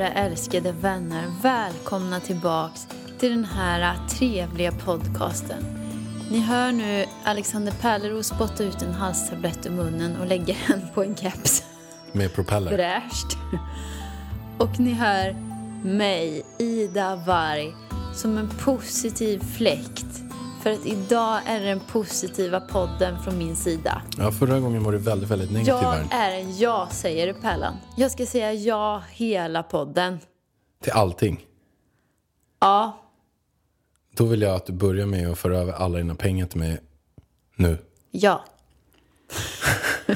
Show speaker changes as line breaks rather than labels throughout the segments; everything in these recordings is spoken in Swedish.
Kära älskade vänner, välkomna tillbaks till den här trevliga podcasten. Ni hör nu Alexander Pärleros spotta ut en halstablett ur munnen och lägga den på en keps.
Med propeller.
Fräscht. Och ni hör mig, Ida Varg, som en positiv fläkt. För att idag är det den positiva podden från min sida.
Ja, förra gången var det väldigt, väldigt negativ
Jag
här.
är en ja-sägare, Pärlan. Jag ska säga ja hela podden.
Till allting.
Ja,
Då vill jag att du börjar med att föra över alla dina pengar till mig nu.
ja.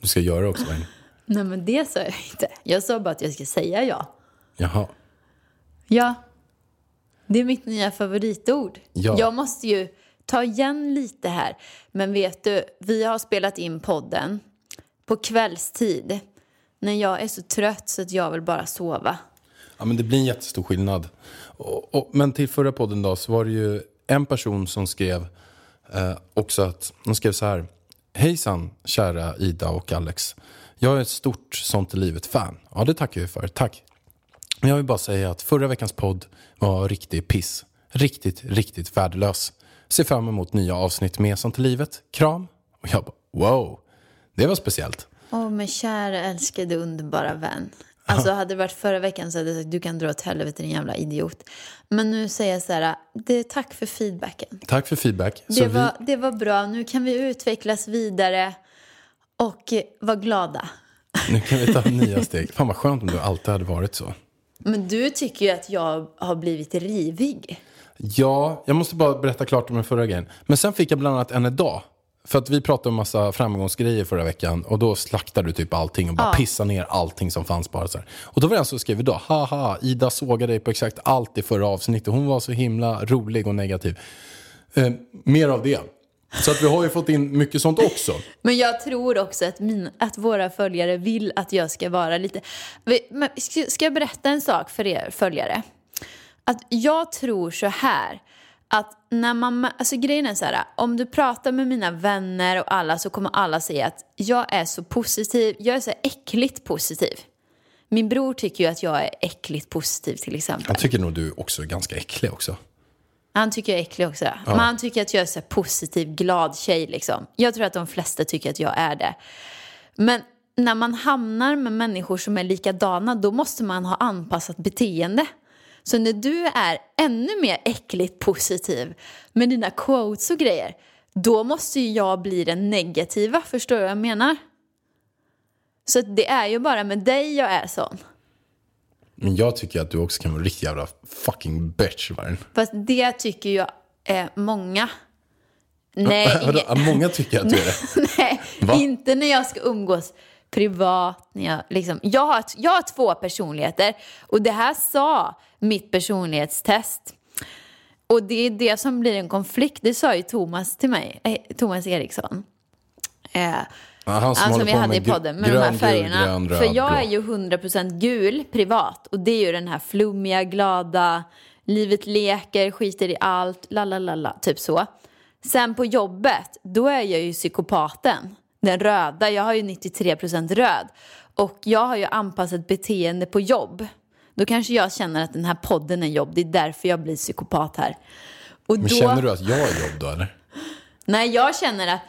Du ska göra också, Vargen.
Nej, men det sa jag inte. Jag sa bara att jag ska säga ja.
Jaha.
Ja. Det är mitt nya favoritord.
Ja.
Jag måste ju ta igen lite här. Men vet du, vi har spelat in podden på kvällstid. När jag är så trött så att jag vill bara sova.
Ja, men det blir en jättestor skillnad. Och, och, men till förra podden då så var det ju en person som skrev eh, också att, de skrev så här. Hejsan kära Ida och Alex. Jag är ett stort Sånt i livet-fan. Ja, det tackar jag för. Tack. Men jag vill bara säga att förra veckans podd var riktig piss. Riktigt, riktigt värdelös. Ser fram emot nya avsnitt med Sånt i livet. Kram. Och jag bara, wow. Det var speciellt.
Åh, men kära älskade underbara vän. Alltså hade det varit förra veckan så hade jag sagt du kan dra åt helvete din jävla idiot. Men nu säger jag så här, det, tack för feedbacken.
Tack för feedback. Så
Det
vi-
var, det var bra, nu kan vi utvecklas vidare och vara glada.
Nu kan vi ta nya steg. Fan vad skönt om du alltid hade varit så.
Men du tycker ju att jag har blivit rivig.
Ja, jag måste bara berätta klart om den förra grejen. Men sen fick jag bland annat en idag. För att vi pratade om massa framgångsgrejer förra veckan och då slaktade du typ allting och bara pissade ner allting som fanns bara så här. Och då var det en som skrev idag, haha, Ida sågade dig på exakt allt i förra avsnittet. Hon var så himla rolig och negativ. Eh, mer av det. Så att vi har ju fått in mycket sånt också.
Men jag tror också att, min, att våra följare vill att jag ska vara lite... Men Ska jag berätta en sak för er följare? Att jag tror så här. Att när man, alltså grejen är så här, om du pratar med mina vänner och alla så kommer alla säga att jag är så positiv, jag är så äckligt positiv. Min bror tycker ju att jag är äckligt positiv till exempel.
Jag tycker nog du också är ganska äcklig också.
Han tycker jag är äcklig också. Men han tycker att jag är så positiv, glad tjej liksom. Jag tror att de flesta tycker att jag är det. Men när man hamnar med människor som är likadana då måste man ha anpassat beteende. Så när du är ännu mer äckligt positiv med dina quotes och grejer då måste ju jag bli den negativa, förstår du vad jag menar? Så det är ju bara med dig jag är sån.
Men jag tycker att du också kan vara en riktig jävla fucking bitch. Vargen.
Fast det tycker ju eh, många. Nej,
Vadå? Många tycker att du är det.
Nej,
Va?
inte när jag ska umgås privat. När jag, liksom, jag, har, jag har två personligheter och det här sa mitt personlighetstest. Och det är det som blir en konflikt, det sa ju Thomas till mig, eh, Thomas Eriksson. Eh,
Ja, han som håller
som vi hade i podden med
grön,
de här
gul,
färgerna.
grön, röd,
För jag
blå.
är ju 100% gul privat och det är ju den här flummiga, glada, livet leker, skiter i allt, la la la la, typ så. Sen på jobbet, då är jag ju psykopaten. Den röda, jag har ju 93% röd. Och jag har ju anpassat beteende på jobb. Då kanske jag känner att den här podden är jobb, det är därför jag blir psykopat här. Och
Men
då...
känner du att jag är jobb då eller?
Nej, jag känner att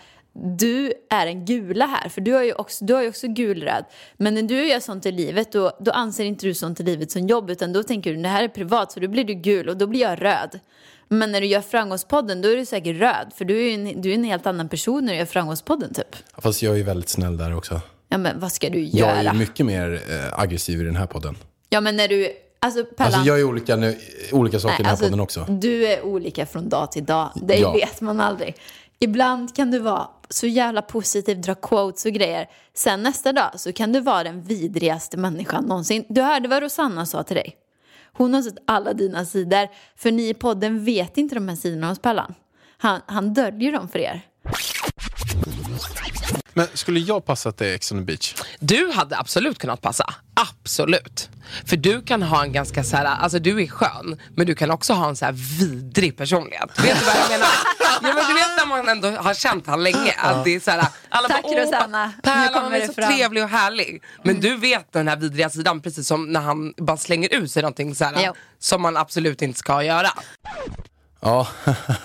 du är en gula här, för du har ju också, du har ju också gulröd. Men när du gör sånt i livet, då, då anser inte du sånt i livet som jobb, utan då tänker du det här är privat, så då blir du gul och då blir jag röd. Men när du gör Framgångspodden, då är du säkert röd, för du är ju en, du är en helt annan person när du gör Framgångspodden typ.
Fast jag är ju väldigt snäll där också.
Ja, men vad ska du
Jag
göra?
är ju mycket mer eh, aggressiv i den här podden.
Ja, men när du, alltså Pellan.
Alltså jag är olika, nu, olika saker i den här
alltså,
podden också.
Du är olika från dag till dag. Det
Ja.
vet man aldrig. Ibland kan du vara så jävla positiv, dra quotes och grejer. Sen nästa dag så kan du vara den vidrigaste människan någonsin. Du hörde vad Rosanna sa till dig. Hon har sett alla dina sidor. För ni i podden vet inte de här sidorna hos Pellan. Han, han döljer dem för er.
Men skulle jag passa till Ex on the beach?
Du hade absolut kunnat passa. Absolut. För du kan ha en ganska så här, alltså du är skön, men du kan också ha en så här vidrig personlighet. Vet du vad jag menar? Ja, men du vet när man ändå har känt han länge. Att det är så här, alla
Tack,
bara, "Åh,
Rosanna.
Pärlan, han är
det
så
fram."
trevlig och härlig. Men du vet den här vidriga sidan, precis som när han bara slänger ut sig någonting så här, som man absolut inte ska göra.
Ja,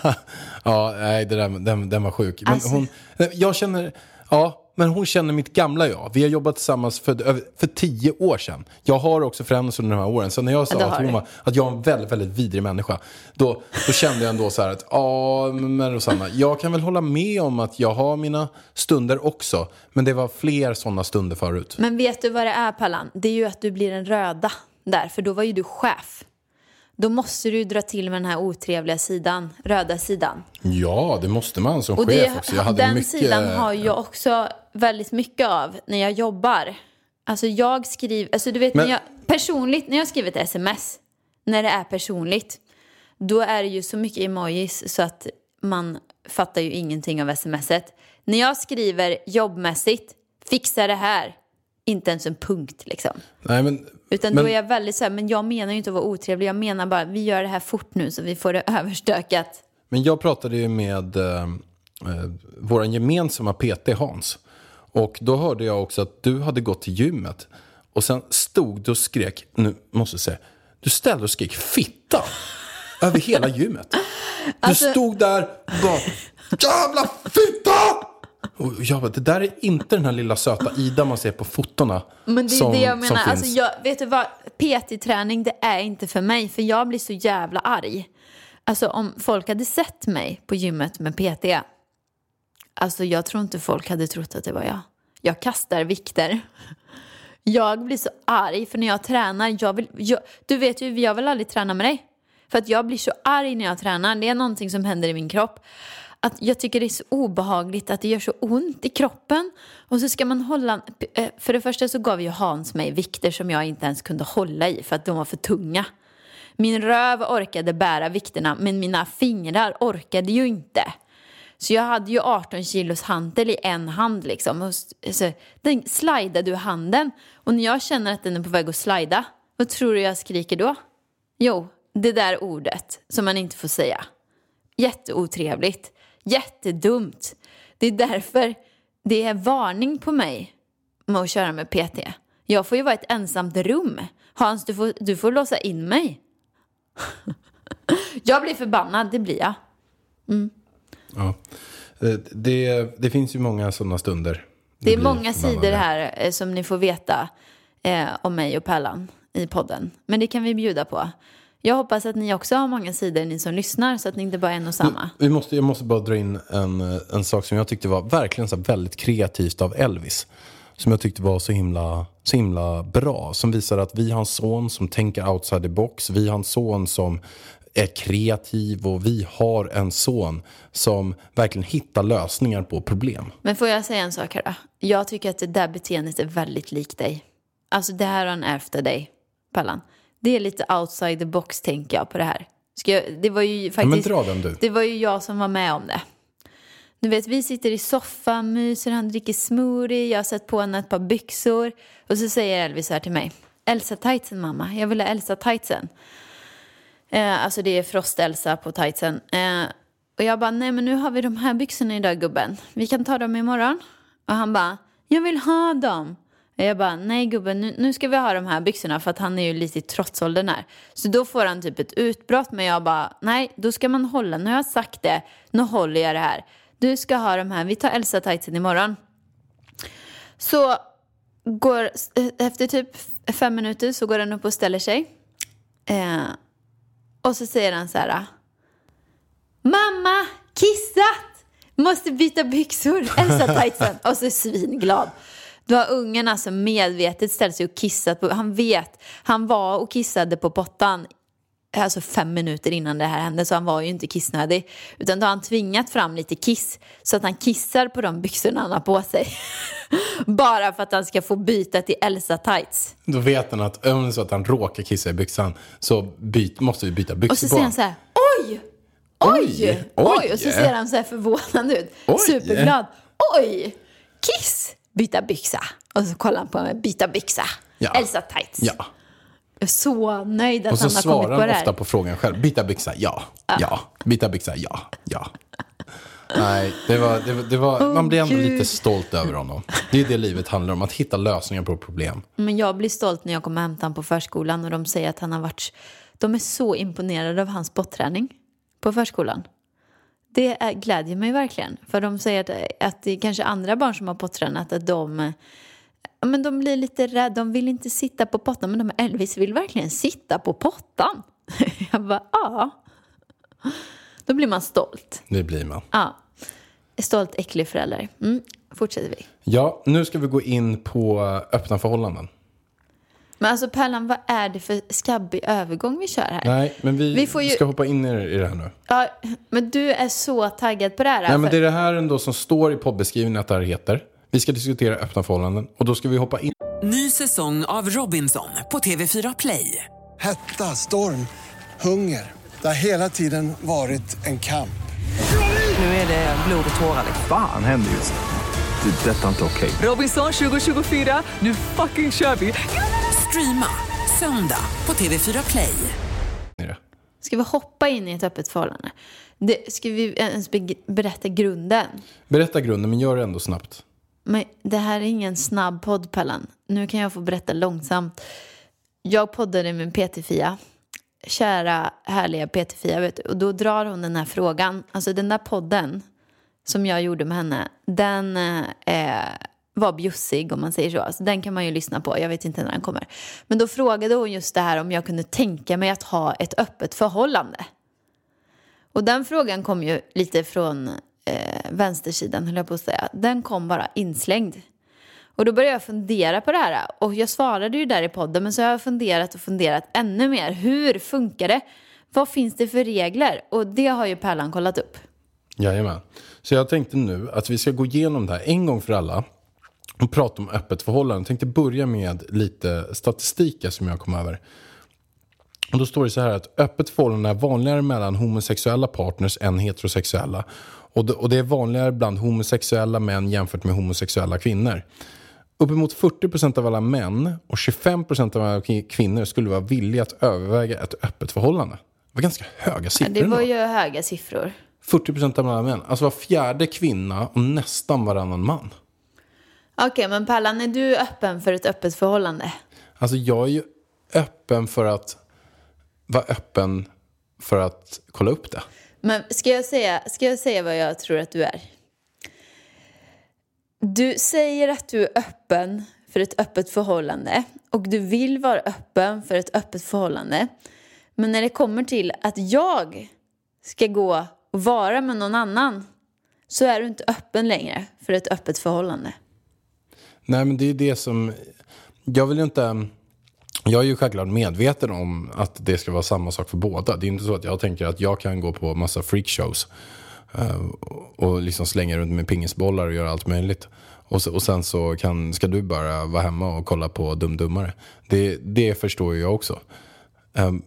ja nej, det där, den, den var sjuk. Men
Alltså-
hon, jag känner, ja, men hon känner mitt gamla jag. Vi har jobbat tillsammans för, för tio år sedan. Jag har också förändrats under de här åren. Så när jag sa att, hon var, att jag är en väldigt, väldigt vidrig människa, då, då kände jag ändå så här att, ja, men Rosanna, jag kan väl hålla med om att jag har mina stunder också. Men det var fler sådana stunder förut.
Men vet du vad det är Pallan? Det är ju att du blir den röda där, för då var ju du chef. Då måste du dra till med den här otrevliga sidan, röda sidan.
Ja, det måste man som
Och
chef
det,
också. Jag hade
den
mycket...
sidan har jag också väldigt mycket av när jag jobbar. Alltså jag skriver, alltså du vet
Men-
när jag, personligt, när jag skriver ett sms, när det är personligt, då är det ju så mycket emojis så att man fattar ju ingenting av smset. När jag skriver jobbmässigt, fixa det här, inte ens en punkt liksom.
Nej, men,
Utan
men,
då är jag väldigt så här, men jag menar ju inte att vara otrevlig, jag menar bara vi gör det här fort nu så vi får det överstökat.
Men jag pratade ju med eh, eh, vår gemensamma PT Hans. Och då hörde jag också att du hade gått till gymmet. Och sen stod du och skrek, nu måste jag säga, du ställde och skrek fitta över hela gymmet. Du
Alltså-
stod där och bara, jävla fitta! Och jag bara, det där är inte den här lilla söta Ida man ser på fotona.
Men det är
som,
det jag menar. Alltså jag, vet du vad? PT-träning, det är inte för mig. För jag blir så jävla arg. Alltså om folk hade sett mig på gymmet med PT. Alltså jag tror inte folk hade trott att det var jag. Jag kastar vikter. Jag blir så arg för när jag tränar, jag vill, jag, du vet ju, jag vill aldrig träna med dig. För att jag blir så arg när jag tränar. Det är någonting som händer i min kropp. Att jag tycker det är så obehagligt att det gör så ont i kroppen. Och så ska man hålla... Eh, för det första så gav ju Hans mig vikter som jag inte ens kunde hålla i för att de var för tunga. Min röv orkade bära vikterna men mina fingrar orkade ju inte. Så jag hade ju 18 kilos hantel i en hand liksom. Och så, alltså, den slidade ur handen. Och när jag känner att den är på väg att slida, vad tror du jag skriker då? Jo, det där ordet som man inte får säga. Jätteotrevligt. Jättedumt. Det är därför det är varning på mig med att köra med PT. Jag får ju vara i ett ensamt rum. Hans, du får, du får låsa in mig. jag blir förbannad, det blir jag.
Ja. Eh, Det, det finns ju många sådana stunder.
Det är
blir
många sidor här eh, som ni får veta eh, om mig och Pellan i podden. Men det kan vi bjuda på. Jag hoppas att ni också har många sidor, ni som lyssnar, så att ni inte bara är en och samma.
Vi måste, jag måste bara dra in en, eh, en sak som jag tyckte var verkligen så väldigt kreativt av Elvis. Som jag tyckte var så himla, så himla bra. Som visar att vi har en son som tänker outside the box. Vi har en son som är kreativ och vi har en son som verkligen hittar lösningar på problem.
Men får jag säga en sak här då? Jag tycker att det där beteendet är väldigt likt dig. Alltså det här har han ärvt av dig, Pallan. Det är lite outside the box tänker jag på det här. Jag, det var ju
Ja, men
faktiskt...
dra den du.
Det var ju jag som var med om det. Du vet, vi sitter i soffan, myser, han dricker smoothie, jag har satt på honom ett par byxor. Och så säger Elvis här till mig. Elsa tightsen mamma, jag vill ha Elsa tightsen. Eh, alltså det är Frost-Elsa på tightsen. Eh, och jag bara, nej men nu har vi de här byxorna idag gubben. Vi kan ta dem imorgon. Och han bara, jag vill ha dem. Jag bara, nej gubben, nu, nu ska vi ha de här byxorna för att han är ju lite i trotsåldern här. Så då får han typ ett utbrott, men jag bara, nej, då ska man hålla, nu har jag sagt det, nu håller jag det här. du ska ha de här, vi tar Elsa tightsen imorgon. Så går, efter typ fem minuter så går han upp och ställer sig. Eh, och så säger han så här. Mamma, kissat! Måste byta byxor, Elsa tightsen. Och så är svinglad. Då har ungen alltså medvetet ställt sig och kissat på, han vet, han var och kissade på pottan alltså fem minuter innan det här hände så han var ju inte kissnödig. Utan då har han tvingat fram lite kiss så att han kissar på de byxorna han har på sig. Bara för att han ska få byta till Elsa tights.
Då vet han att om det är så att han råkar kissa i byxan så byt, måste vi byta byxor
Och så
på
säger han så här, oj! Oj!
Oj!
Oj! Och så ser han så här förvånad ut.
Oj!
Superglad. Oj! Kiss! Byta byxa. Och så kollar han på mig, byta byxa.
Ja.
Elsa tights.
Ja.
Jag är så nöjd att
Och så
han har kommit
svarar
på
han
det här.
ofta på frågan själv. Byta byxa, ja. Ja. Byta byxa, ja. Ja. Nej, det var, det var, det var, man blir ändå
Gud.
lite stolt över honom. Det är det livet handlar om, att hitta lösningar på problem.
Men jag blir stolt när jag kommer hämta honom på förskolan och de säger att han har varit... De är så imponerade av hans spotträning på förskolan. Det är, glädjer mig verkligen. För de säger att, att det är kanske andra barn som har pottränat att de... Men de blir lite rädda, de vill inte sitta på pottan. Men de, Elvis vill verkligen sitta på pottan. Jag bara, ja. Då blir man stolt.
Det blir man.
Ja. Stolt, äcklig förälder. Mm. Fortsätter vi.
Ja, nu ska vi gå in på öppna förhållanden.
Men alltså Pärlan, vad är det för skabbig övergång vi kör här?
Nej, men vi,
Vi får ju-
ska hoppa in i, i det här nu.
Ja, men du är så taggad på det här.
Nej, men
för-
det är det här ändå som står i poddbeskrivningen att det här heter. Vi ska diskutera öppna förhållanden och då ska vi hoppa in.
Ny säsong av Robinson på TV4 Play.
Hetta, storm, hunger. Det har hela tiden varit en kamp.
Nu är det blod och tårar. liksom.
Fan händer just nu. Det. är Detta är inte okej.
Robinson 2024, nu fucking kör vi! Streama söndag på TV4 Play.
Ska vi hoppa in i ett öppet förhållande? Det, ska vi ens be- berätta grunden?
Berätta grunden, men gör det ändå snabbt.
Men det här är ingen snabb podd, Pellan. Nu kan jag få berätta långsamt. Jag poddade med PT-Fia. Kära, härliga PT-Fia. Vet du. Och då drar hon den här frågan. Alltså den där podden som jag gjorde med henne, den eh, var bjussig om man säger så. Alltså, den kan man ju lyssna på. Jag vet inte när den kommer. Men då frågade hon just det här om jag kunde tänka mig att ha ett öppet förhållande. Och den frågan kom ju lite från eh, vänstersidan, höll jag på att säga. Den kom bara inslängd. Och då började jag fundera på det här. Och jag svarade ju där i podden, men så har jag funderat och funderat ännu mer. Hur funkar det? Vad finns det för regler? Och det har ju Pärlan kollat upp.
Jajamän. Så jag tänkte nu att vi ska gå igenom det här en gång för alla och prata om öppet förhållande. Jag tänkte börja med lite statistik som jag kom över. Och då står det så här att öppet förhållande är vanligare mellan homosexuella partners än heterosexuella. Och det, är vanligare bland homosexuella män jämfört med homosexuella kvinnor. Uppemot 40% av alla män och 25% av alla kvinnor skulle vara villiga att överväga ett öppet förhållande. Det var ganska höga
Ja,
siffror.
det var ju höga siffror.
40% av alla män. Alltså var fjärde kvinna och nästan varannan man.
Okej, men Pärlan, är du öppen för ett öppet förhållande?
Alltså jag är ju öppen för att vara öppen för att kolla upp det.
Men ska jag, säga, ska jag säga vad jag tror att du är? Du säger att du är öppen för ett öppet förhållande och du vill vara öppen för ett öppet förhållande. Men när det kommer till att jag ska gå och vara med någon annan så är du inte öppen längre för ett öppet förhållande.
Nej men det är det som, jag vill ju inte, jag är ju självklart medveten om att det ska vara samma sak för båda. Det är inte så att jag tänker att jag kan gå på massa freakshows eh, och liksom slänga runt med pingisbollar och göra allt möjligt. Och, och sen så kan, ska du bara vara hemma och kolla på Dumdummare. Det, det förstår ju jag också. Ehm,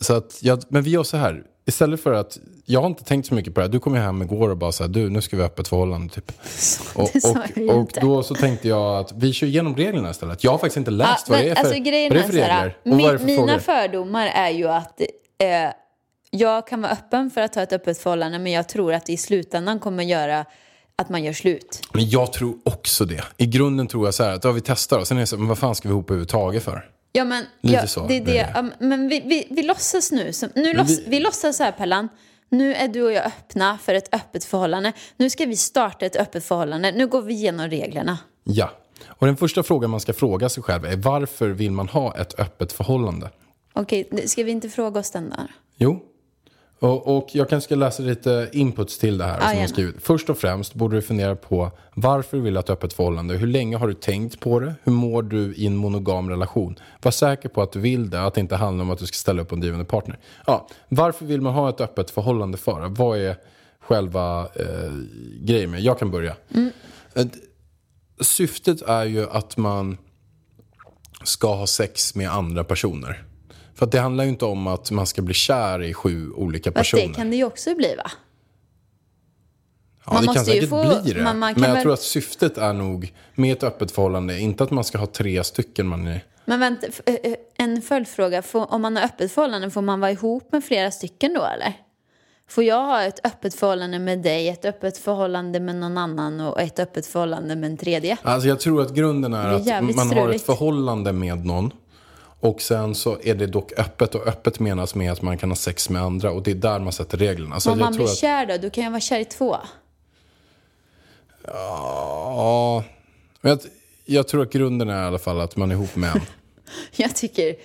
så att jag, men vi gör så här. Istället för att, jag har inte tänkt så mycket på det här. Du kom ju hem igår och bara så här, du nu ska vi ha öppet förhållande typ. Och,
det sa
och,
jag
och
inte.
då så tänkte jag att vi kör igenom reglerna istället. Jag har faktiskt inte läst vad,
men
det är för,
alltså, grejen
vad det är för
så här,
regler. Och vad är det för
mi- Mina
frågor.
fördomar är ju att eh, jag kan vara öppen för att ha ett öppet förhållande men jag tror att det i slutändan kommer göra att man gör slut.
Men jag tror också det. I grunden tror jag så här att ja, vi testar och sen är det så, men vad fan ska vi ihop överhuvudtaget för?
Ja, men,
Lite
ja,
så
det. det. Ja, men vi, vi, vi låtsas nu. Som, nu låts,
vi-
vi... låtsas så här, Pellan. Nu är du och jag öppna för ett öppet förhållande. Nu ska vi starta ett öppet förhållande. Nu går vi igenom reglerna.
Ja. Och den första frågan man ska fråga sig själv är varför vill man ha ett öppet förhållande?
Okej, ska vi inte fråga oss den där?
Jo. Och, och jag kanske ska läsa lite inputs till det här. som
gärna.
jag skrivit. Först och främst borde du fundera på varför du vill ha ett öppet förhållande. Hur länge har du tänkt på det? Hur mår du i en monogam relation? Var säker på att du vill det, att det inte handlar om att du ska ställa upp en drivande partner. Ja, varför vill man ha ett öppet förhållande för? Vad är själva eh, grejen med? Jag kan börja. Eh, Syftet är ju att man ska ha sex med andra personer. För det handlar ju inte om att man ska bli kär i sju olika
Fast
personer.
det kan det ju också bli va?
ja,
man
det kan säkert
få-
bli det.
man- man
Men jag
väl-
tror att syftet är nog med ett öppet förhållande, inte att man ska ha tre stycken man är...
Men vänta, eh, eh, en följdfråga. Får, om man har öppet förhållande, får man vara ihop med flera stycken då eller? Får jag ha ett öppet förhållande med dig, ett öppet förhållande med någon annan och ett öppet förhållande med en tredje?
Alltså jag tror att grunden är,
är
att man har ett förhållande med någon. Och sen så är det dock öppet och öppet menas med att man kan ha sex med andra och det är där man sätter reglerna. Så jag
man blir
att,
kär då, då kan jag vara kär i två.
Ja, men jag, jag tror att grunden är i alla fall att man är ihop med en.
Jag tycker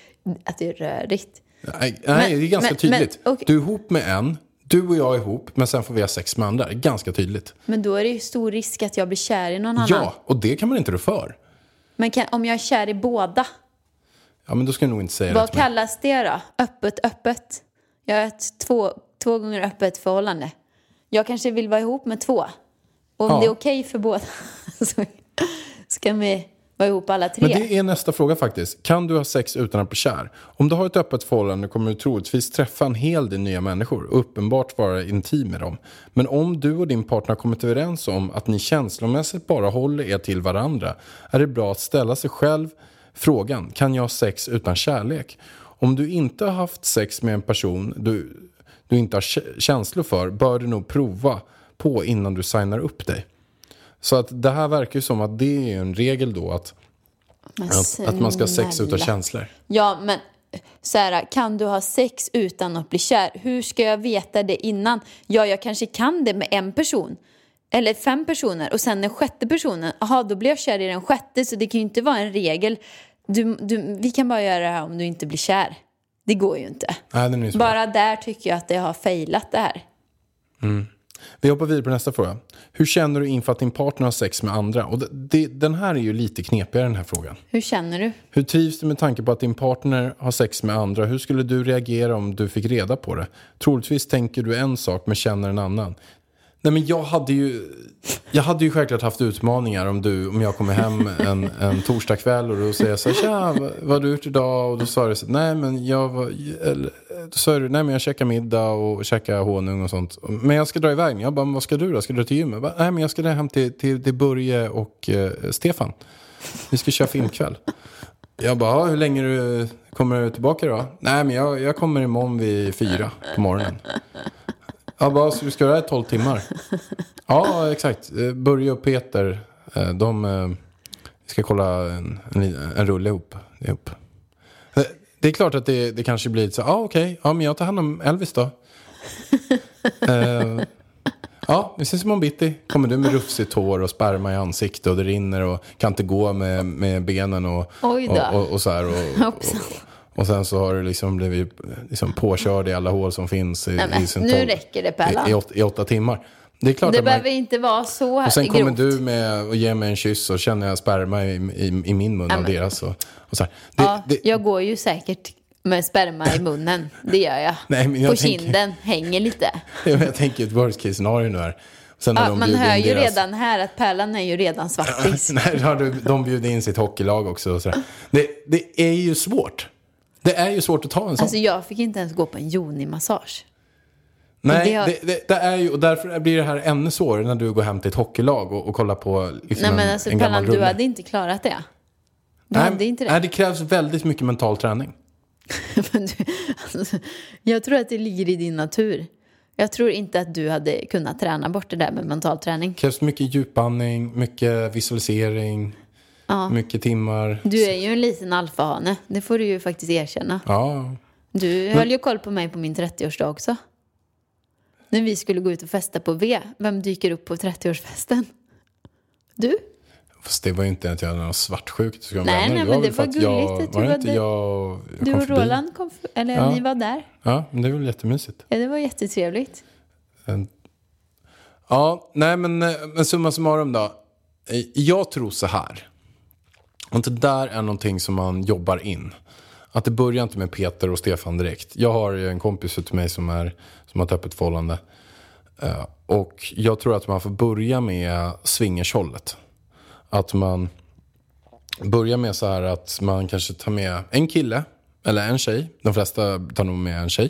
att det är rörigt.
Nej, nej det är ganska
men-
tydligt.
men, okej.
Du är ihop med en, du och jag är ihop, men sen får vi ha sex med andra. Det är ganska tydligt.
Men då är det ju stor risk att jag blir kär i någon annan.
Ja, och det kan man inte rå för.
Men kan, om jag är kär i båda,
Ja, men då ska jag nog inte säga
vad kallas det då? Öppet, öppet? Jag har ett två, två gånger öppet förhållande. Jag kanske vill vara ihop med två. Och om
Ja.
det är okej för båda så ska vi vara ihop alla tre.
Men det är nästa fråga faktiskt. Kan du ha sex utan att bli kär? Om du har ett öppet förhållande kommer du troligtvis träffa en hel del nya människor och uppenbart vara intim med dem. Men om du och din partner har kommit överens om att ni känslomässigt bara håller er till varandra är det bra att ställa sig själv frågan, kan jag ha sex utan kärlek? Om du inte har haft sex med en person du, du inte har kä- känslor för bör du nog prova på innan du signar upp dig. Så att det här verkar ju som att det är en regel då att att, att man ska ha sex utan känslor.
Ja, men så här, kan du ha sex utan att bli kär? Hur ska jag veta det innan? Ja, jag kanske kan det med en person. Eller fem personer och sen den sjätte personen. Jaha, då blir jag kär i den sjätte så det kan ju inte vara en regel. Du, du, vi kan bara göra det här om du inte blir kär. Det går ju inte.
Nej.
Bara där tycker jag att det har failat det här.
Vi hoppar vidare på nästa fråga. Hur känner du inför att din partner har sex med andra? Och det, det, den här är ju lite knepigare den här frågan.
Hur känner du?
Hur trivs du med tanke på att din partner har sex med andra? Hur skulle du reagera om du fick reda på det? Troligtvis tänker du en sak men känner en annan. Nej men jag hade ju, jag hade ju självklart haft utmaningar om du, om jag kommer hem en, en torsdagkväll och då säger jag så här, tja, vad vad har du gjort idag? Och då sa du så nej men jag var, eller, då sa du, nej men jag käkar middag och käkar honung och sånt. Men jag ska dra iväg. Jag bara, men vad ska du då? Ska du dra till gymmet? Bara, nej men jag ska dra hem till, till, till Börje och eh, Stefan. Vi ska köra filmkväll. Jag bara, hur länge du, kommer du tillbaka då? Nej, men jag, jag kommer imorgon vid fyra på morgonen. Jag bara, så du ska göra det i tolv timmar? Ja, exakt. Eh, Börje och Peter, eh, de eh, ska kolla en, en, en rulle ihop. ihop. Det är klart att det, det kanske blir så, ja ah, okej, ja men jag tar hand om Elvis då. Ja, vi ses imorgon bitti. Kommer du med rufsigt hår och sperma i ansiktet och det rinner och kan inte gå med, med benen och, och, och, och så här. Och. Och, sen så har du liksom blivit liksom påkörd i alla hål som finns i,
Nej, men,
i sin
nu
tolv-
räcker det, Pärlan.
i, i, åt- i åtta timmar. Det är klart
Det
att man,
behöver inte vara så
och sen
grovt.
kommer du med och ger mig en kyss och känner jag sperma i, i, min mun av
men-
deras. Och, och så här. Det,
Ja,
det,
jag går ju säkert med sperma i munnen. Det gör jag.
Nej, men jag
På
tänker-
kinden, hänger lite.
jag tänker ett worst case scenario nu här. Sen
Ja, man hör ju
deras-
redan här att Pärlan är ju redan svartis.
Nej, de bjuder in sitt hockeylag också. Och så där. det, det är ju svårt. Det är ju svårt att ta en sån.
Alltså jag fick inte ens gå på en Joni-massage.
Nej,
det har-
det, det, det är ju, och därför blir det här ännu svårare när du går hem till ett hockeylag och, och kollar på liksom
Nej men
en,
alltså
en gammal
Pärlan, du hade inte klarat det. Du
nej,
hade inte det.
Nej, det krävs väldigt mycket mental träning.
Men du, alltså, jag tror att det ligger i din natur. Jag tror inte att du hade kunnat träna bort det där med mental träning.
Det krävs mycket djupandning, mycket visualisering, mycket timmar.
Du är ju en liten alfahane, det får du ju faktiskt erkänna.
Ja,
Du höll ju koll på mig på min 30-årsdag också. när vi skulle gå ut och festa på V, vem dyker upp på 30-årsfesten? Du?
Fast det var ju inte att jag hade någon jag
Nej, nej,
Det
men det var
att jag-
gulligt att
Var
du
det inte jag, jag
Du och
förbi?
Roland kom, eller
Ja.
ni var där.
Ja, men det är väl jättemysigt.
Ja, det var jättetrevligt.
Ja, nej men, eh, men summa summarum då. Eh, Jag tror så här. Att det där är någonting som man jobbar in. Att det börjar inte med Peter och Stefan direkt. Jag har en kompis till mig som, är, som har ett öppet förhållande. Eh, Och jag tror att man får börja med swingershållet. Att man börjar med så här att man kanske tar med en kille eller en tjej. De flesta tar nog med en tjej.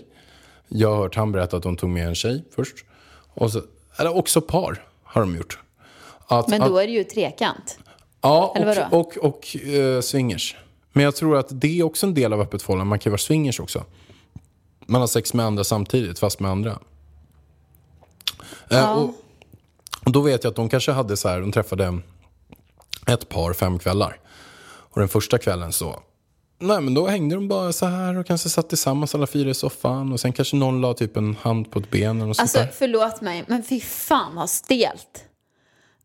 Jag har hört han berätta att de tog med en tjej först. Och så, eller också par har de gjort. Att,
Men
att,
då är det ju trekant.
Ja, och, och, och eh, swingers. Men jag tror att det är också en del av öppet förhållande. Man kan ju vara swingers också. Man har sex med andra samtidigt, fast med andra. Eh, och, och då vet jag att de kanske hade så här, de träffade ett par fem kvällar. Och den första kvällen så, nej men då hängde de bara så här och kanske satt tillsammans alla fyra i soffan. Och sen kanske någon la typ en hand på ett ben eller något
Alltså
sånt där.
förlåt mig, men fy fan vad stelt.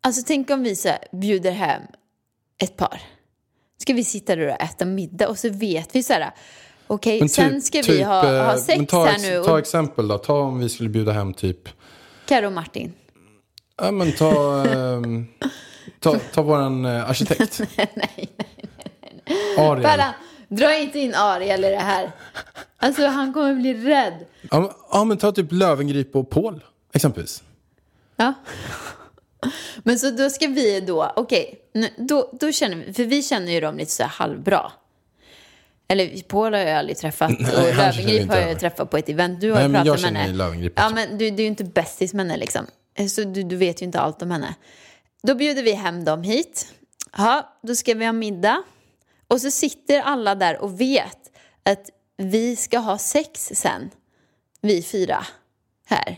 Alltså tänk om vi så bjuder hem ett par. Ska vi sitta där och äta middag och så vet vi så här, okej
Men
sen ska vi ha,
eh,
ha sex
men ta,
här nu
Ta
och
exempel då, ta om vi skulle bjuda hem typ,
Karo och Martin.
ja men ta, ehm, ta, ta våran eh, arkitekt.
nej, nej,
Ariel.
Bara, dra inte in Ariel i det här. Alltså han kommer bli rädd.
Ja, men, ja men ta typ Lövengrip och Paul exempelvis.
Ja. Men så då ska vi då, okej, nu- då, då känner vi, för vi känner ju dem lite så här halvbra. Eller Paul har jag aldrig träffat och
inte
har jag
jag.
träffat på ett event. Du har
Nej,
pratat med henne. Ja, men du, du är ju inte bästis med henne liksom. Så du, du vet ju inte allt om henne. Då bjuder vi hem dem hit. Ja, då ska vi ha middag. Och så sitter alla där och vet att vi ska ha sex sen. Vi fyra här.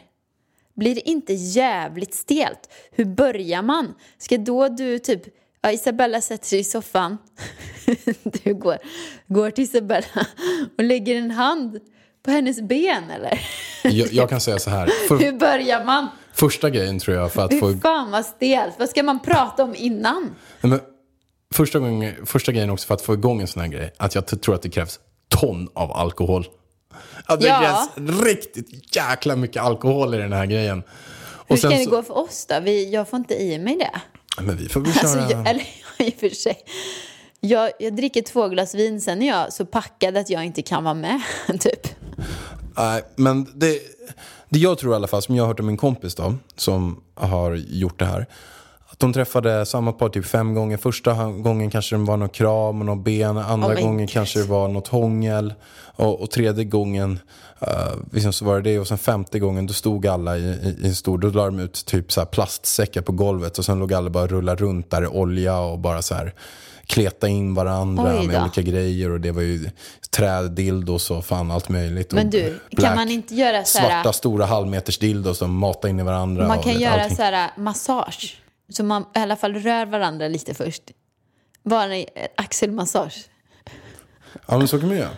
Blir det inte jävligt stelt? Hur börjar man? Ska då du typ... Ja, Isabella sätter sig i soffan. Du går, går till Isabella och lägger en hand på hennes ben, eller?
Jag, jag kan säga så här.
Hur
För,
börjar man?
första grejen tror jag för att få...
Fy fan vad stelt. Vad ska man prata om innan?
Nej, men, första, gången, första grejen också för att få igång en sån här grej. Att jag tror att det krävs ton av alkohol. Att det
Ja.
krävs riktigt jäkla mycket alkohol i den här grejen. Och
Hur ska det
så-
gå för oss då? Vi, jag får inte i mig det.
Men vi får väl köra...
Alltså, jag, eller i och för sig. Jag, jag dricker två glas vin, sen är jag så packad att jag inte kan vara med. Typ.
Nej, men det, det jag tror i alla fall, som jag har hört av min kompis då, som har gjort det här. De träffade samma par typ fem gånger. Första gången kanske det var någon kram och någon ben. Andra
Oh
gången
God.
kanske det var något hångel. Och, och tredje gången uh, liksom så var det det. Och sen femte gången då stod alla i, i, i en stor, då la de ut typ så plastsäckar på golvet. Och sen låg alla bara och rullade runt där i olja och bara så här kleta in varandra med olika grejer. Och det var ju träddildos och fan allt möjligt.
Men du, kan
black-
man inte göra så här-
Svarta stora halvmeters dildos som matar in i varandra.
Man kan göra
allting.
så här massage. Så man i alla fall rör varandra lite först. Bara en axelmassage.
Ja men så kan man göra.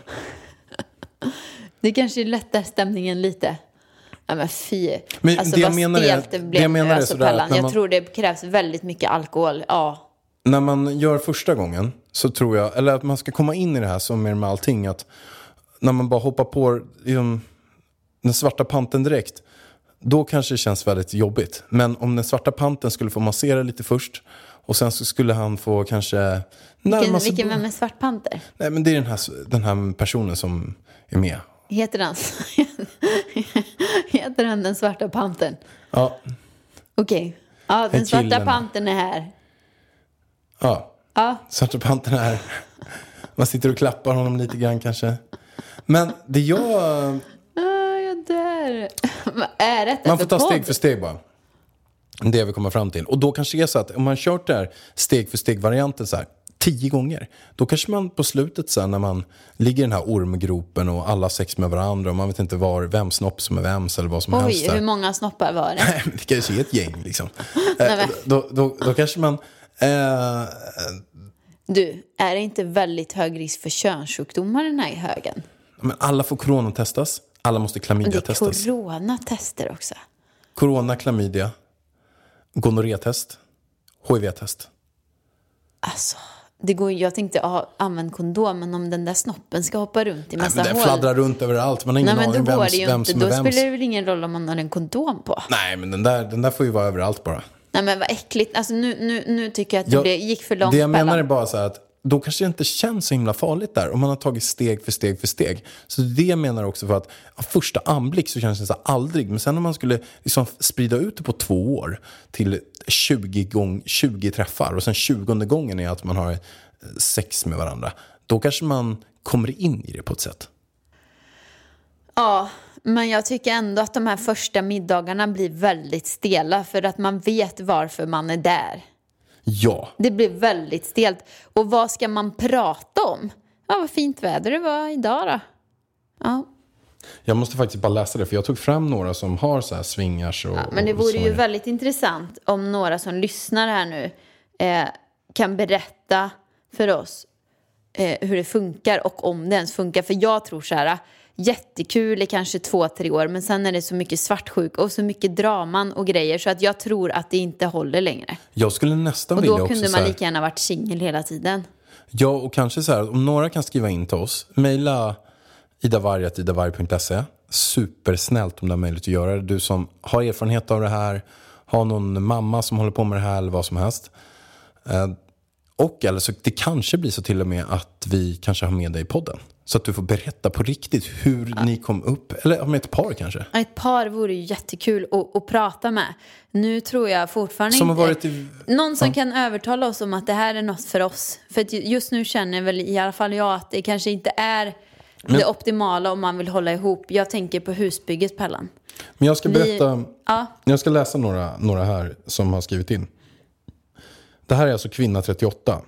Det kanske lättar stämningen lite. Ja men fy.
Men
alltså
det jag menar är-
det
det
blev
jag menar
nu
är
alltså
sådär när
Jag
man-
tror det krävs väldigt mycket alkohol. Ja.
När man gör första gången så tror jag, eller att man ska komma in i det här som är med allting. Att när man bara hoppar på liksom, den svarta panten direkt. Då kanske det känns väldigt jobbigt. Men om den svarta panten skulle få massera lite först. Och sen så skulle han få kanske
Vilken, vilken vem är Svart Panter?
Nej men det är den här, den här personen som är med.
Heter han Heter han den svarta pantern?
Ja,
Okej. Ja, den
En
svarta pantern är här.
ja.
Ja,
Svarta Pantern är... Man sitter och klappar honom lite grann kanske. Men det jag...
dör. Vad är detta
Man får ta steg för steg bara. Det vill komma fram till. Och då kanske det är så att om man kört det här steg för steg-varianten så här tio gånger. Då kanske man på slutet sen när man ligger i den här ormgropen och alla sex med varandra och man vet inte var, vem snopp som är vems eller vad som helst.
Oj, hur många snoppar var det?
Det kanske är ett gäng liksom. Eh, då, då, då kanske man... Eh,
Du, är det inte väldigt hög risk för könssjukdomar den här högen?
men alla får coronatestas. Alla måste
Och det är
klamydiatestas.
coronatester också.
Corona, klamydia, gonorré-test, HIV-test.
Alltså, det går, jag tänkte ja, använd kondom, men om den där snoppen ska hoppa runt i
Nej,
massa
men det
hål.
fladdrar runt överallt. Man har
Nej,
ingen
men då
aning vem, som
Då
är vems.
spelar det väl ingen roll om man har en kondom på.
Nej, men den där, den där får ju vara överallt bara.
Nej men vad äckligt. Alltså nu, nu, nu tycker jag att det
Jag-
gick för långt.
Det jag menar är bara så här att då kanske det inte känns så himla farligt där. Om man har tagit steg för steg för steg. Så det jag menar också för att ja, första anblick så känns det så aldrig. Men sen om man skulle liksom sprida ut det på två år till 20, gång, 20 träffar och sen 20 gången är att man har eh, sex med varandra. Då kanske man kommer in i det på ett sätt.
Ja, men jag tycker ändå att de här första middagarna blir väldigt stela för att man vet varför man är där.
Ja,
Det blir väldigt stelt. Och vad ska man prata om? Ja, vad fint väder det var idag då. Ja,
jag måste faktiskt bara läsa det för jag tog fram några som har så här swingers och...
ja men det vore ju väldigt intressant om några som lyssnar här nu eh, kan berätta för oss eh, hur det funkar och om det ens funkar. För jag tror så här, jättekul i kanske två, tre år men sen är det så mycket svartsjuka och så mycket draman och grejer så att jag tror att det inte håller längre.
Jag skulle nästan
Och
vilja
då
också
kunde
så
man
här-
lika gärna varit singel hela tiden.
Ja, och kanske så här, om några kan skriva in till oss, mejla idavarg.idavarg.se. Supersnällt om du har möjlighet att göra det. Du som har erfarenhet av det här, har någon mamma som håller på med det här eller vad som helst. Och eller så det kanske blir så till och med att vi kanske har med dig i podden. Så att du får berätta på riktigt hur ni kom upp, eller med ett par kanske.
Ja, Ett par vore ju jättekul att, att prata med. Nu tror jag fortfarande
Som
inte...
varit i-
Någon som kan övertala oss om att det här är något för oss. För just nu känner väl i alla fall jag att det kanske inte är det optimala om man vill hålla ihop. Jag tänker på husbygget, Pellan.
Men jag ska
Vi-
berätta,
Ja.
jag ska läsa några, några här som har skrivit in. Det här är alltså kvinna 38.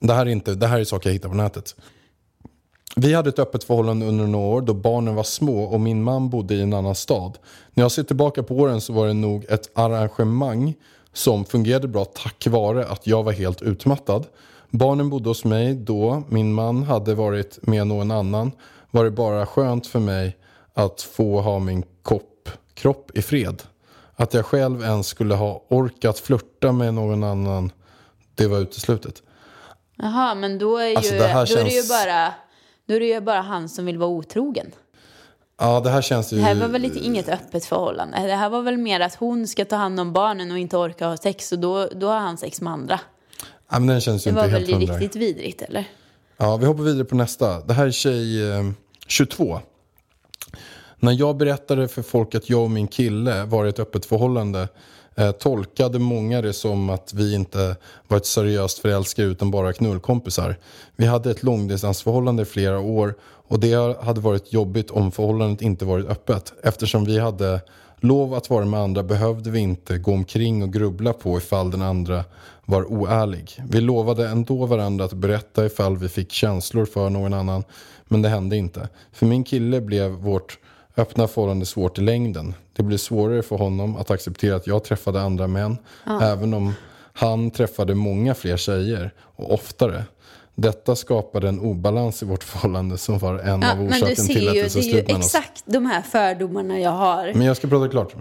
Det här är, inte, det här är saker jag hittar på nätet. Vi hade ett öppet förhållande under några år då barnen var små och min man bodde i en annan stad. När jag ser tillbaka på åren så var det nog ett arrangemang som fungerade bra tack vare att jag var helt utmattad. Barnen bodde hos mig då, min man hade varit med någon annan. Var det bara skönt för mig att få ha min kopp, kropp i fred. Att jag själv ens skulle ha orkat flirta med någon annan, det var uteslutet.
Jaha, men då är, ju,
Alltså, det här
då är det ju
känns-
bara... Då är det ju bara han som vill vara otrogen.
Ja, det här känns ju...
Det här var väl lite inget öppet förhållande. Det här var väl mer att hon ska ta hand om barnen och inte orka ha sex och då, då har han sex med andra.
Ja, men den känns ju
Det
inte
var väl
helt hundra.
riktigt vidrigt eller?
Ja, vi hoppar vidare på nästa. Det här är tjej eh, 22. När jag berättade för folk att jag och min kille var i ett öppet förhållande eh, tolkade många det som att vi inte var ett seriöst förälskade utan bara knullkompisar. Vi hade ett långdistansförhållande i flera år och det hade varit jobbigt om förhållandet inte varit öppet. Eftersom vi hade lov att vara med andra behövde vi inte gå omkring och grubbla på ifall den andra var oärlig. Vi lovade ändå varandra att berätta ifall vi fick känslor för någon annan. Men det hände inte. För min kille blev vårt öppna förhållande svårt i längden. Det blev svårare för honom att acceptera att jag träffade andra män. Även om han träffade många fler tjejer och oftare. Detta skapade en obalans i vårt förhållande som var en
Ja,
av orsaken
ser
till att det
det
så
är ju
slut mellan oss.
exakt de här fördomarna jag har.
Men jag ska prata klart.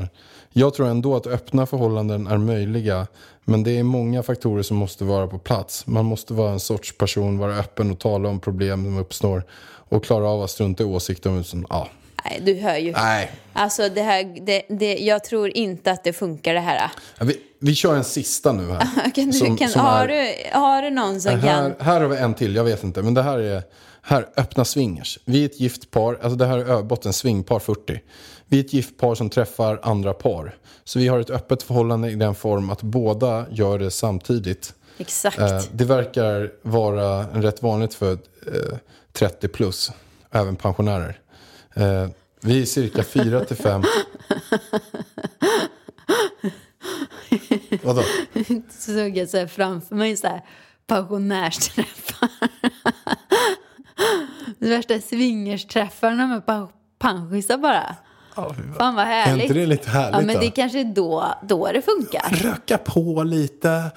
Jag tror ändå att öppna förhållanden är möjliga. Men det är många faktorer som måste vara på plats. Man måste vara en sorts person, vara öppen och tala om problem som uppstår. Och klara av att strunta i åsikter om som, ja.
Nej, du hör ju.
Nej.
Alltså det här, det, det, jag tror inte att det funkar det här.
Ja, Vi, vi kör en sista nu här.
Kan du,
Som-
kan,
som
har, du, har du någon som
här,
kan?
här har vi en till, jag vet inte. Men det här är här, öppna swingers. Vi är ett gift par, alltså det här är öbotten swingpar 40. Vi är ett gift par som träffar andra par. Så vi har ett öppet förhållande i den form att båda gör det samtidigt.
Exakt.
Eh, det verkar vara rätt vanligt för eh, 30 plus, även pensionärer. Eh, vi är cirka 4 till 5. Vadå?
Så såg jag så här framför mig så här pensionärsträffar. Det värsta swingersträffarna med pa- panschisar bara. Fan vad
Är
härligt.
inte det lite härligt
Ja men
då?
det kanske är då, då det funkar.
Röka på lite,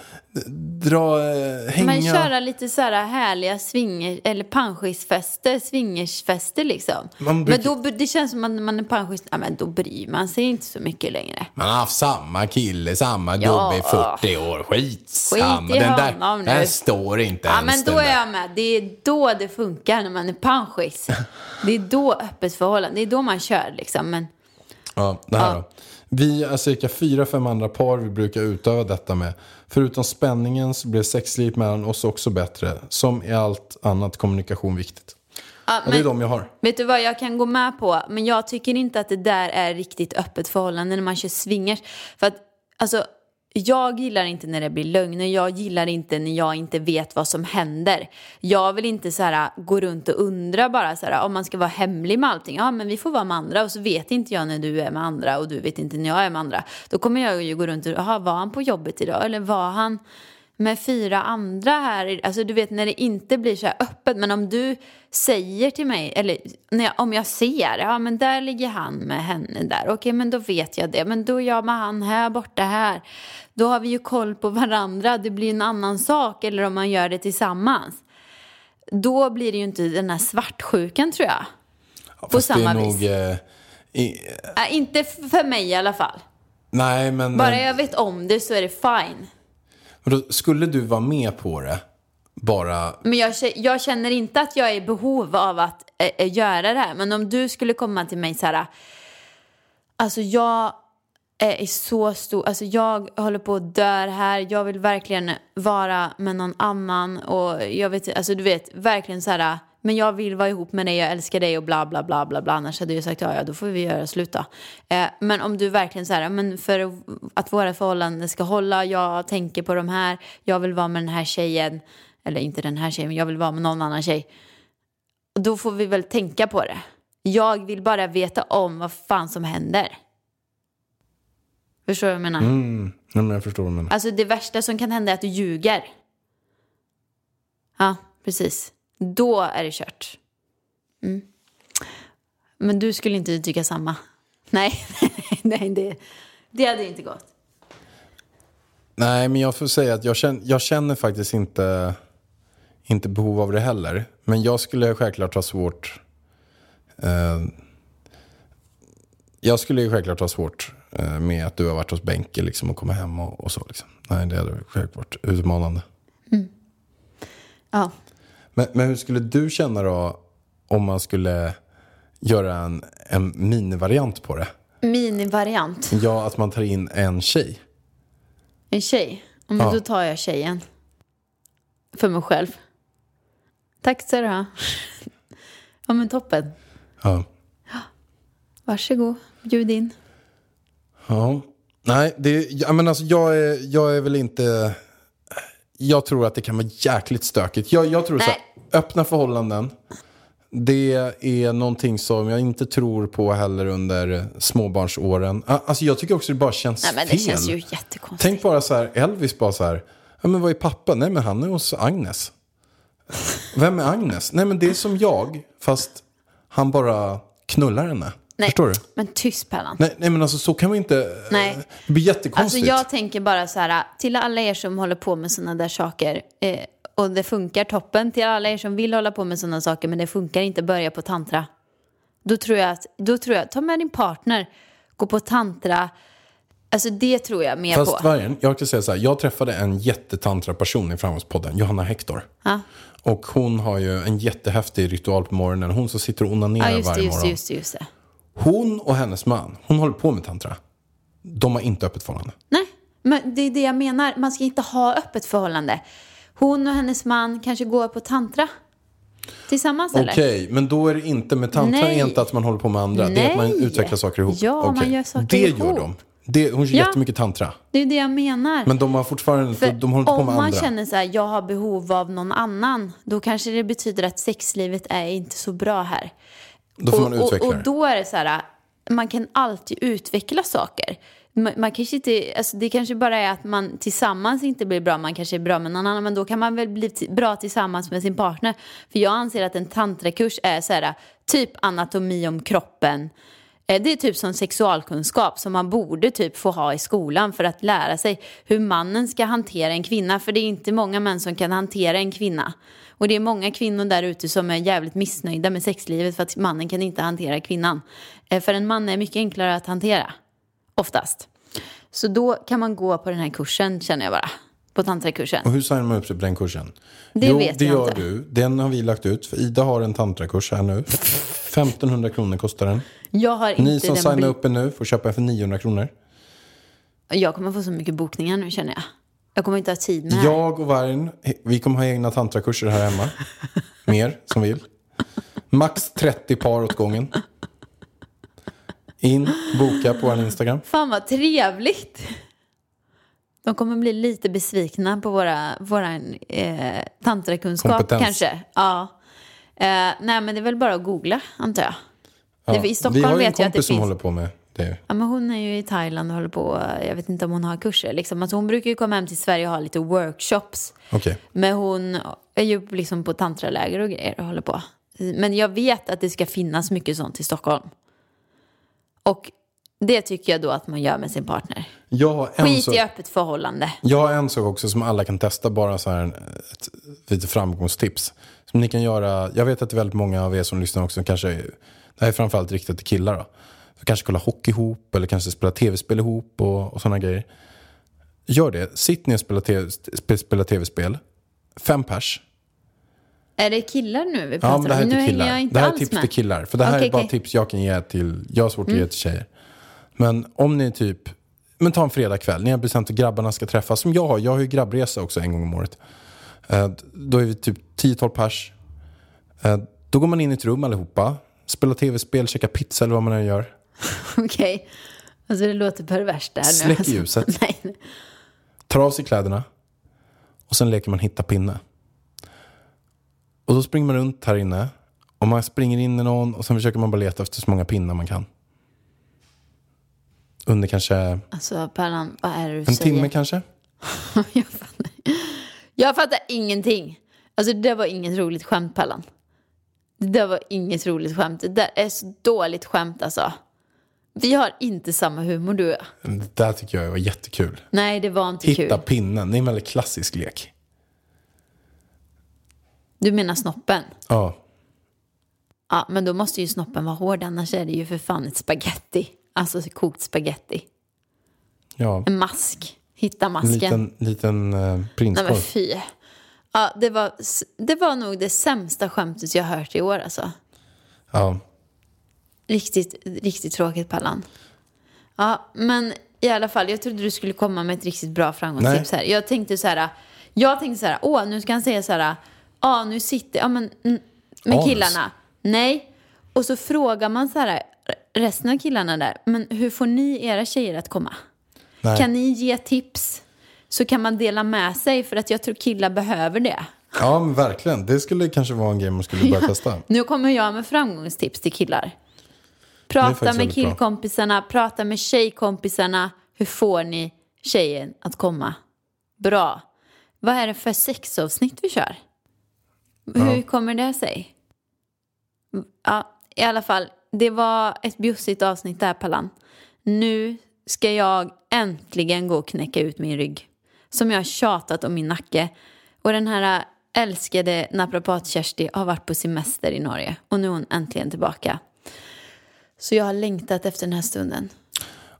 dra, eh, hänga.
Men köra lite så här härliga swinger, eller panschisfester, swingersfester liksom.
Man brukar-
Men då, det känns som att när man är panschis, ja men då bryr man sig inte så mycket längre.
Man har haft samma kille, samma
Ja.
gubbe i 40 år. Skitsamma.
Skit i
den där,
honom nu.
den står inte
Ja
ens
men då är jag med. Det är då det funkar när man är panschis. Det är då öppet förhållande, det är då man kör liksom. Men
Ja, det här
Ja.
då. Vi är cirka fyra, fem andra par vi brukar utöva detta med. Förutom spänningen så blev sexlivet mellan oss också bättre. Som i allt annat kommunikation viktigt.
Ja,
Och det är
men-
de jag har.
Vet du vad jag kan gå med på? Men jag tycker inte att det där är riktigt öppet förhållande när man kör swingers. För att, alltså, jag gillar inte när det blir lögner. Jag gillar inte när jag inte vet vad som händer. Jag vill inte så här, gå runt och undra bara så här, om man ska vara hemlig med allting. Ja, men vi får vara med andra och så vet inte jag när du är med andra och du vet inte när jag är med andra. Då kommer jag ju gå runt och, jaha, var han på jobbet idag? Eller var han med fyra andra här. Alltså du vet när det inte blir så här öppet. Men om du säger till mig, eller när jag, om jag ser, ja men där ligger han med henne där. Okej men då vet jag det. Men då är jag med han här borta här. Då har vi ju koll på varandra. Det blir en annan sak. Eller om man gör det tillsammans. Då blir det ju inte den här svartsjukan tror jag.
Ja,
på samma
nog,
vis.
eh, i,
Äh, inte för mig i alla fall.
nej, men
Bara
eh,
jag vet om det så är det fine
men då, skulle du vara med på det? Bara,
Men jag, jag känner inte att jag är i behov av att eh, eh, göra det här. Men om du skulle komma till mig så här. Alltså jag är så stor, alltså jag håller på att dö här. Jag vill verkligen vara med någon annan. Och jag vet alltså du vet, verkligen så här. Men jag vill vara ihop med dig, jag älskar dig och bla bla bla bla bla. Annars hade jag sagt ja, ja då får vi göra slut då. Eh, men om du verkligen så här, men för att våra förhållanden ska hålla, jag tänker på de här, jag vill vara med den här tjejen. Eller inte den här tjejen, men jag vill vara med någon annan tjej. Då får vi väl tänka på det. Jag vill bara veta om vad fan som händer. Förstår du vad jag menar?
mm, men jag förstår vad du menar.
Alltså det värsta som kan hända är att du ljuger. Ja, precis. Då är det kört. Mm. Men du skulle inte tycka samma? Nej, nej det, det hade inte gått.
Nej, men jag får säga att jag känner, jag känner faktiskt inte, inte behov av det heller. Men jag skulle självklart ha svårt... Eh, jag skulle ju självklart ha svårt eh, med att du har varit hos Benke liksom, och kommer hem och, och så. Liksom. Nej, det hade självklart varit utmanande.
Ja.
Men, men hur skulle du känna då om man skulle göra en, en minivariant på det?
Minivariant.
Ja, att man tar in en tjej.
En tjej? Men
Ja.
då tar jag tjejen. För mig själv. Tack ska du ha. Ja men toppen.
Ja.
Varsågod, bjud in.
Ja. Nej, det, ja, men alltså, jag, är, jag är väl inte... Jag tror att det kan vara jäkligt stökigt. Jag, jag tror så här, öppna förhållanden. Det är någonting som jag inte tror på heller under småbarnsåren. Alltså jag tycker också det bara känns
Nej men det
fel.
känns ju jättekonstigt.
Tänk bara så här, Elvis bara så här. Ja men vad är pappa? Nej men han är hos Agnes. Vem är Agnes? Nej men det är som jag, fast han bara knullar henne.
Nej,
Förstår du?
Men tyst Pärlan.
Nej, nej men alltså så kan man inte...
Nej.
Det blir
Alltså
jättekonstigt.
jag tänker bara så här, till alla er som håller på med sådana där saker eh, och det funkar toppen, till alla er som vill hålla på med sådana saker men det funkar inte, börja på tantra. Då tror jag att, då tror jag, ta med din partner, gå på tantra, alltså det tror jag mer
Fast
på.
vargen, jag kan säga så här, jag träffade en jättetantra-person i Framgångspodden, Johanna Hector.
Ja.
Och hon har ju en jättehäftig ritual på morgonen. Hon som sitter och onanerar
Ja, just det,
varje
just
morgon.
just det, just det.
Hon och hennes man, hon håller på med tantra. De har inte öppet förhållande.
Nej, men det är det jag menar. Man ska inte ha öppet förhållande. Hon och hennes man kanske går på tantra tillsammans eller?
Okej, men då är det inte med tantra
Nej.
inte att man håller på med andra. Det är att man
Nej.
utvecklar saker ihop.
Ja, man
Okej.
gör saker
det
ihop.
gör de. Det, hon gör
Ja.
jättemycket tantra.
Det är det jag menar.
Men de har fortfarande
För
de håller inte på
om
med
man
andra.
känner så här, jag har behov av någon annan, då kanske det betyder att sexlivet är inte så bra här.
Då får man
och,
utveckla
och, och då är det så här, man kan alltid utveckla saker. Man, man kanske inte, alltså det kanske bara är att man tillsammans inte blir bra, man kanske är bra med någon annan, men då kan man väl bli bra tillsammans med sin partner. För jag anser att en tantrakurs är så här, typ anatomi om kroppen, eh, Det är typ som sexualkunskap som man borde typ få ha i skolan för att lära sig hur mannen ska hantera en kvinna. För det är inte många män som kan hantera en kvinna. Och det är många kvinnor där ute som är jävligt missnöjda med sexlivet för att mannen kan inte hantera kvinnan. Eh, för en man är mycket enklare att hantera, oftast. Så då kan man gå på den här kursen känner jag bara. På tantrakursen.
Och hur signar man upp sig på den kursen?
Det
jo,
vet
det
jag
gör
inte.
du. Den har vi lagt ut. För Ida har en tantrakurs här nu. 1500 kronor kostar den.
Jag har inte
Ni som
den
signar
bli-
upp er nu får köpa en för 900 kronor.
Jag kommer få så mycket bokningar nu känner jag. Jag kommer inte ha tid med.
Jag och Vargen, vi kommer ha egna tantrakurser här hemma. Mer som vill. Max 30 par åt gången. In, boka på vår Instagram.
Fan vad trevligt. De kommer bli lite besvikna på våra, våran eh, tantrakunskap
Kompetens.
kanske. Ja. Eh, nej men det är väl bara att googla antar jag.
Ja.
Det, I Stockholm
vi har en
vet jag att det
kompis som
finns.
håller på med det.
Ja, men hon är ju i Thailand och håller på, jag vet inte om hon har kurser. Liksom. Alltså, hon brukar ju komma hem till Sverige och ha lite workshops.
Okej.
Men hon är ju liksom på tantraläger och grejer och håller på. Men jag vet att det ska finnas mycket sånt i Stockholm. Och det tycker jag då att man gör med sin partner.
En
Skit
så-
i öppet förhållande.
Jag har en sak också som alla kan testa, bara så här ett lite framgångstips. Som ni kan göra, jag vet att det är väldigt många av er som lyssnar också, kanske, det här är framförallt riktat till killar då. Så kanske kolla hockey ihop eller kanske spela tv-spel ihop och, och sådana grejer. Gör det, sitt ner och spela tv-spel. Fem pers.
Är det killar nu vi pratar
Ja, men det här är
om? Nu
till
hänger jag
killar.
inte
Det här är tips
med.
till killar. För det här
Okej,
är bara.
Mm.
tips jag kan ge till, jag har svårt att ge till tjejer. Men om ni typ, men ta en fredagkväll, ni har bestämt att grabbarna ska träffas. Som jag har, jag har ju grabbresa också en gång om året. Eh, Då är vi typ 10-12 pers. Eh, Då går man in i ett rum allihopa, spelar tv-spel, käkar pizza eller vad man än gör.
Okej. Alltså det låter perverst det här nu.
Släck
Alltså.
ljuset.
Nej.
tar av sig kläderna och sen leker man hitta pinne. Och då springer man runt här inne och man springer in i någon och sen försöker man bara leta efter så många pinnar man kan. Under kanske
Alltså Pärlan, vad är det du
en
säger?
timme kanske.
jag, fattar. jag fattar ingenting. Alltså det där var inget roligt skämt Pallan. Det där var inget roligt skämt. Det där är så dåligt skämt alltså. Vi har inte samma humor du och jag.
Det där tycker jag var jättekul.
Nej, det var inte
Hitta
kul.
pinnen, det är en väldigt klassisk lek.
Du menar snoppen?
Ja,
Ja, men då måste ju snoppen vara hård, annars är det ju för fan ett spaghetti. Alltså kokt spaghetti.
ja.
En mask. Hitta
En
masken.
liten, liten eh,
Nej men
prinskorv.
fy. Ja, det var, det var nog det sämsta skämtet jag hört i år alltså.
Ja.
Riktigt, riktigt tråkigt Pallan. Ja, men i alla fall, jag trodde du skulle komma med ett riktigt bra framgångstips här. Jag tänkte så här, jag tänkte så här, åh, nu ska han säga så här, ja, nu sitter, ja men, mm, med
Anus.
killarna. Nej. Och så frågar man så här, resten av killarna där, men hur får ni era tjejer att komma?
Nej.
Kan ni ge tips? Så kan man dela med sig, för att jag tror killar behöver det.
ja, men verkligen. Det skulle kanske vara en grej man skulle börja testa.
Nu kommer jag med framgångstips till killar. Prata med
väldigt bra.
killkompisarna, prata med tjejkompisarna. Hur får ni tjejen att komma? Bra. Vad är det för sexavsnitt vi kör? Hur kommer det sig? Ja, i alla fall. Det var ett bjussigt avsnitt där, Pallan. Nu ska jag äntligen gå och knäcka ut min rygg. Som jag har tjatat om min nacke. Och den här älskade naprapat-Kersti har varit på semester i Norge. Och nu är hon äntligen tillbaka. Så jag har längtat efter den här stunden.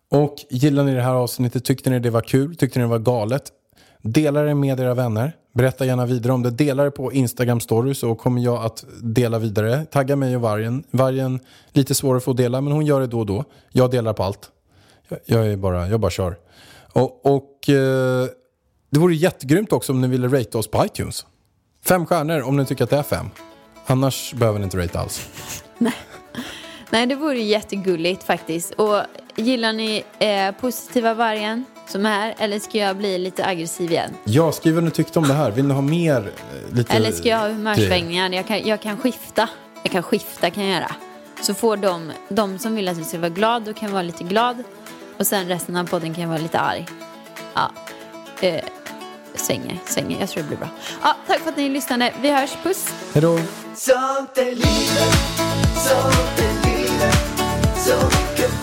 Och gillar ni det här avsnittet, tyckte ni det var kul, tyckte ni det var galet, dela det med era vänner. Berätta gärna vidare om det. Dela det på Instagram story så kommer jag att dela vidare. Tagga mig och Vargen. Vargen, lite svårare att få dela men hon gör det då och då. Jag delar på allt. Jag, jag, är bara, jag bara kör. Och, och eh, det vore jättegrymt också om ni ville rate oss på iTunes. Fem stjärnor om ni tycker att det är fem. Annars behöver ni inte rate alls.
Nej, det vore jättegulligt faktiskt. Och gillar ni eh, positiva vargen som är här? Eller ska jag bli lite aggressiv igen?
Ja, skriv vad ni tyckte om det här. Vill ni ha mer? eh, Lite
Eller ska jag ha humörsvängningar? Jag kan, jag kan skifta. Jag kan skifta kan jag göra. Så får de, de som vill att vi ska vara glad, då kan jag vara lite glad. Och sen resten av podden kan jag vara lite arg. Ja. Eh, svänger, svänger. Jag tror det blir bra. Ja, tack för att ni lyssnade. Vi hörs. Puss!
Hej då!
Sånt är livet, sånt är livet Så mycket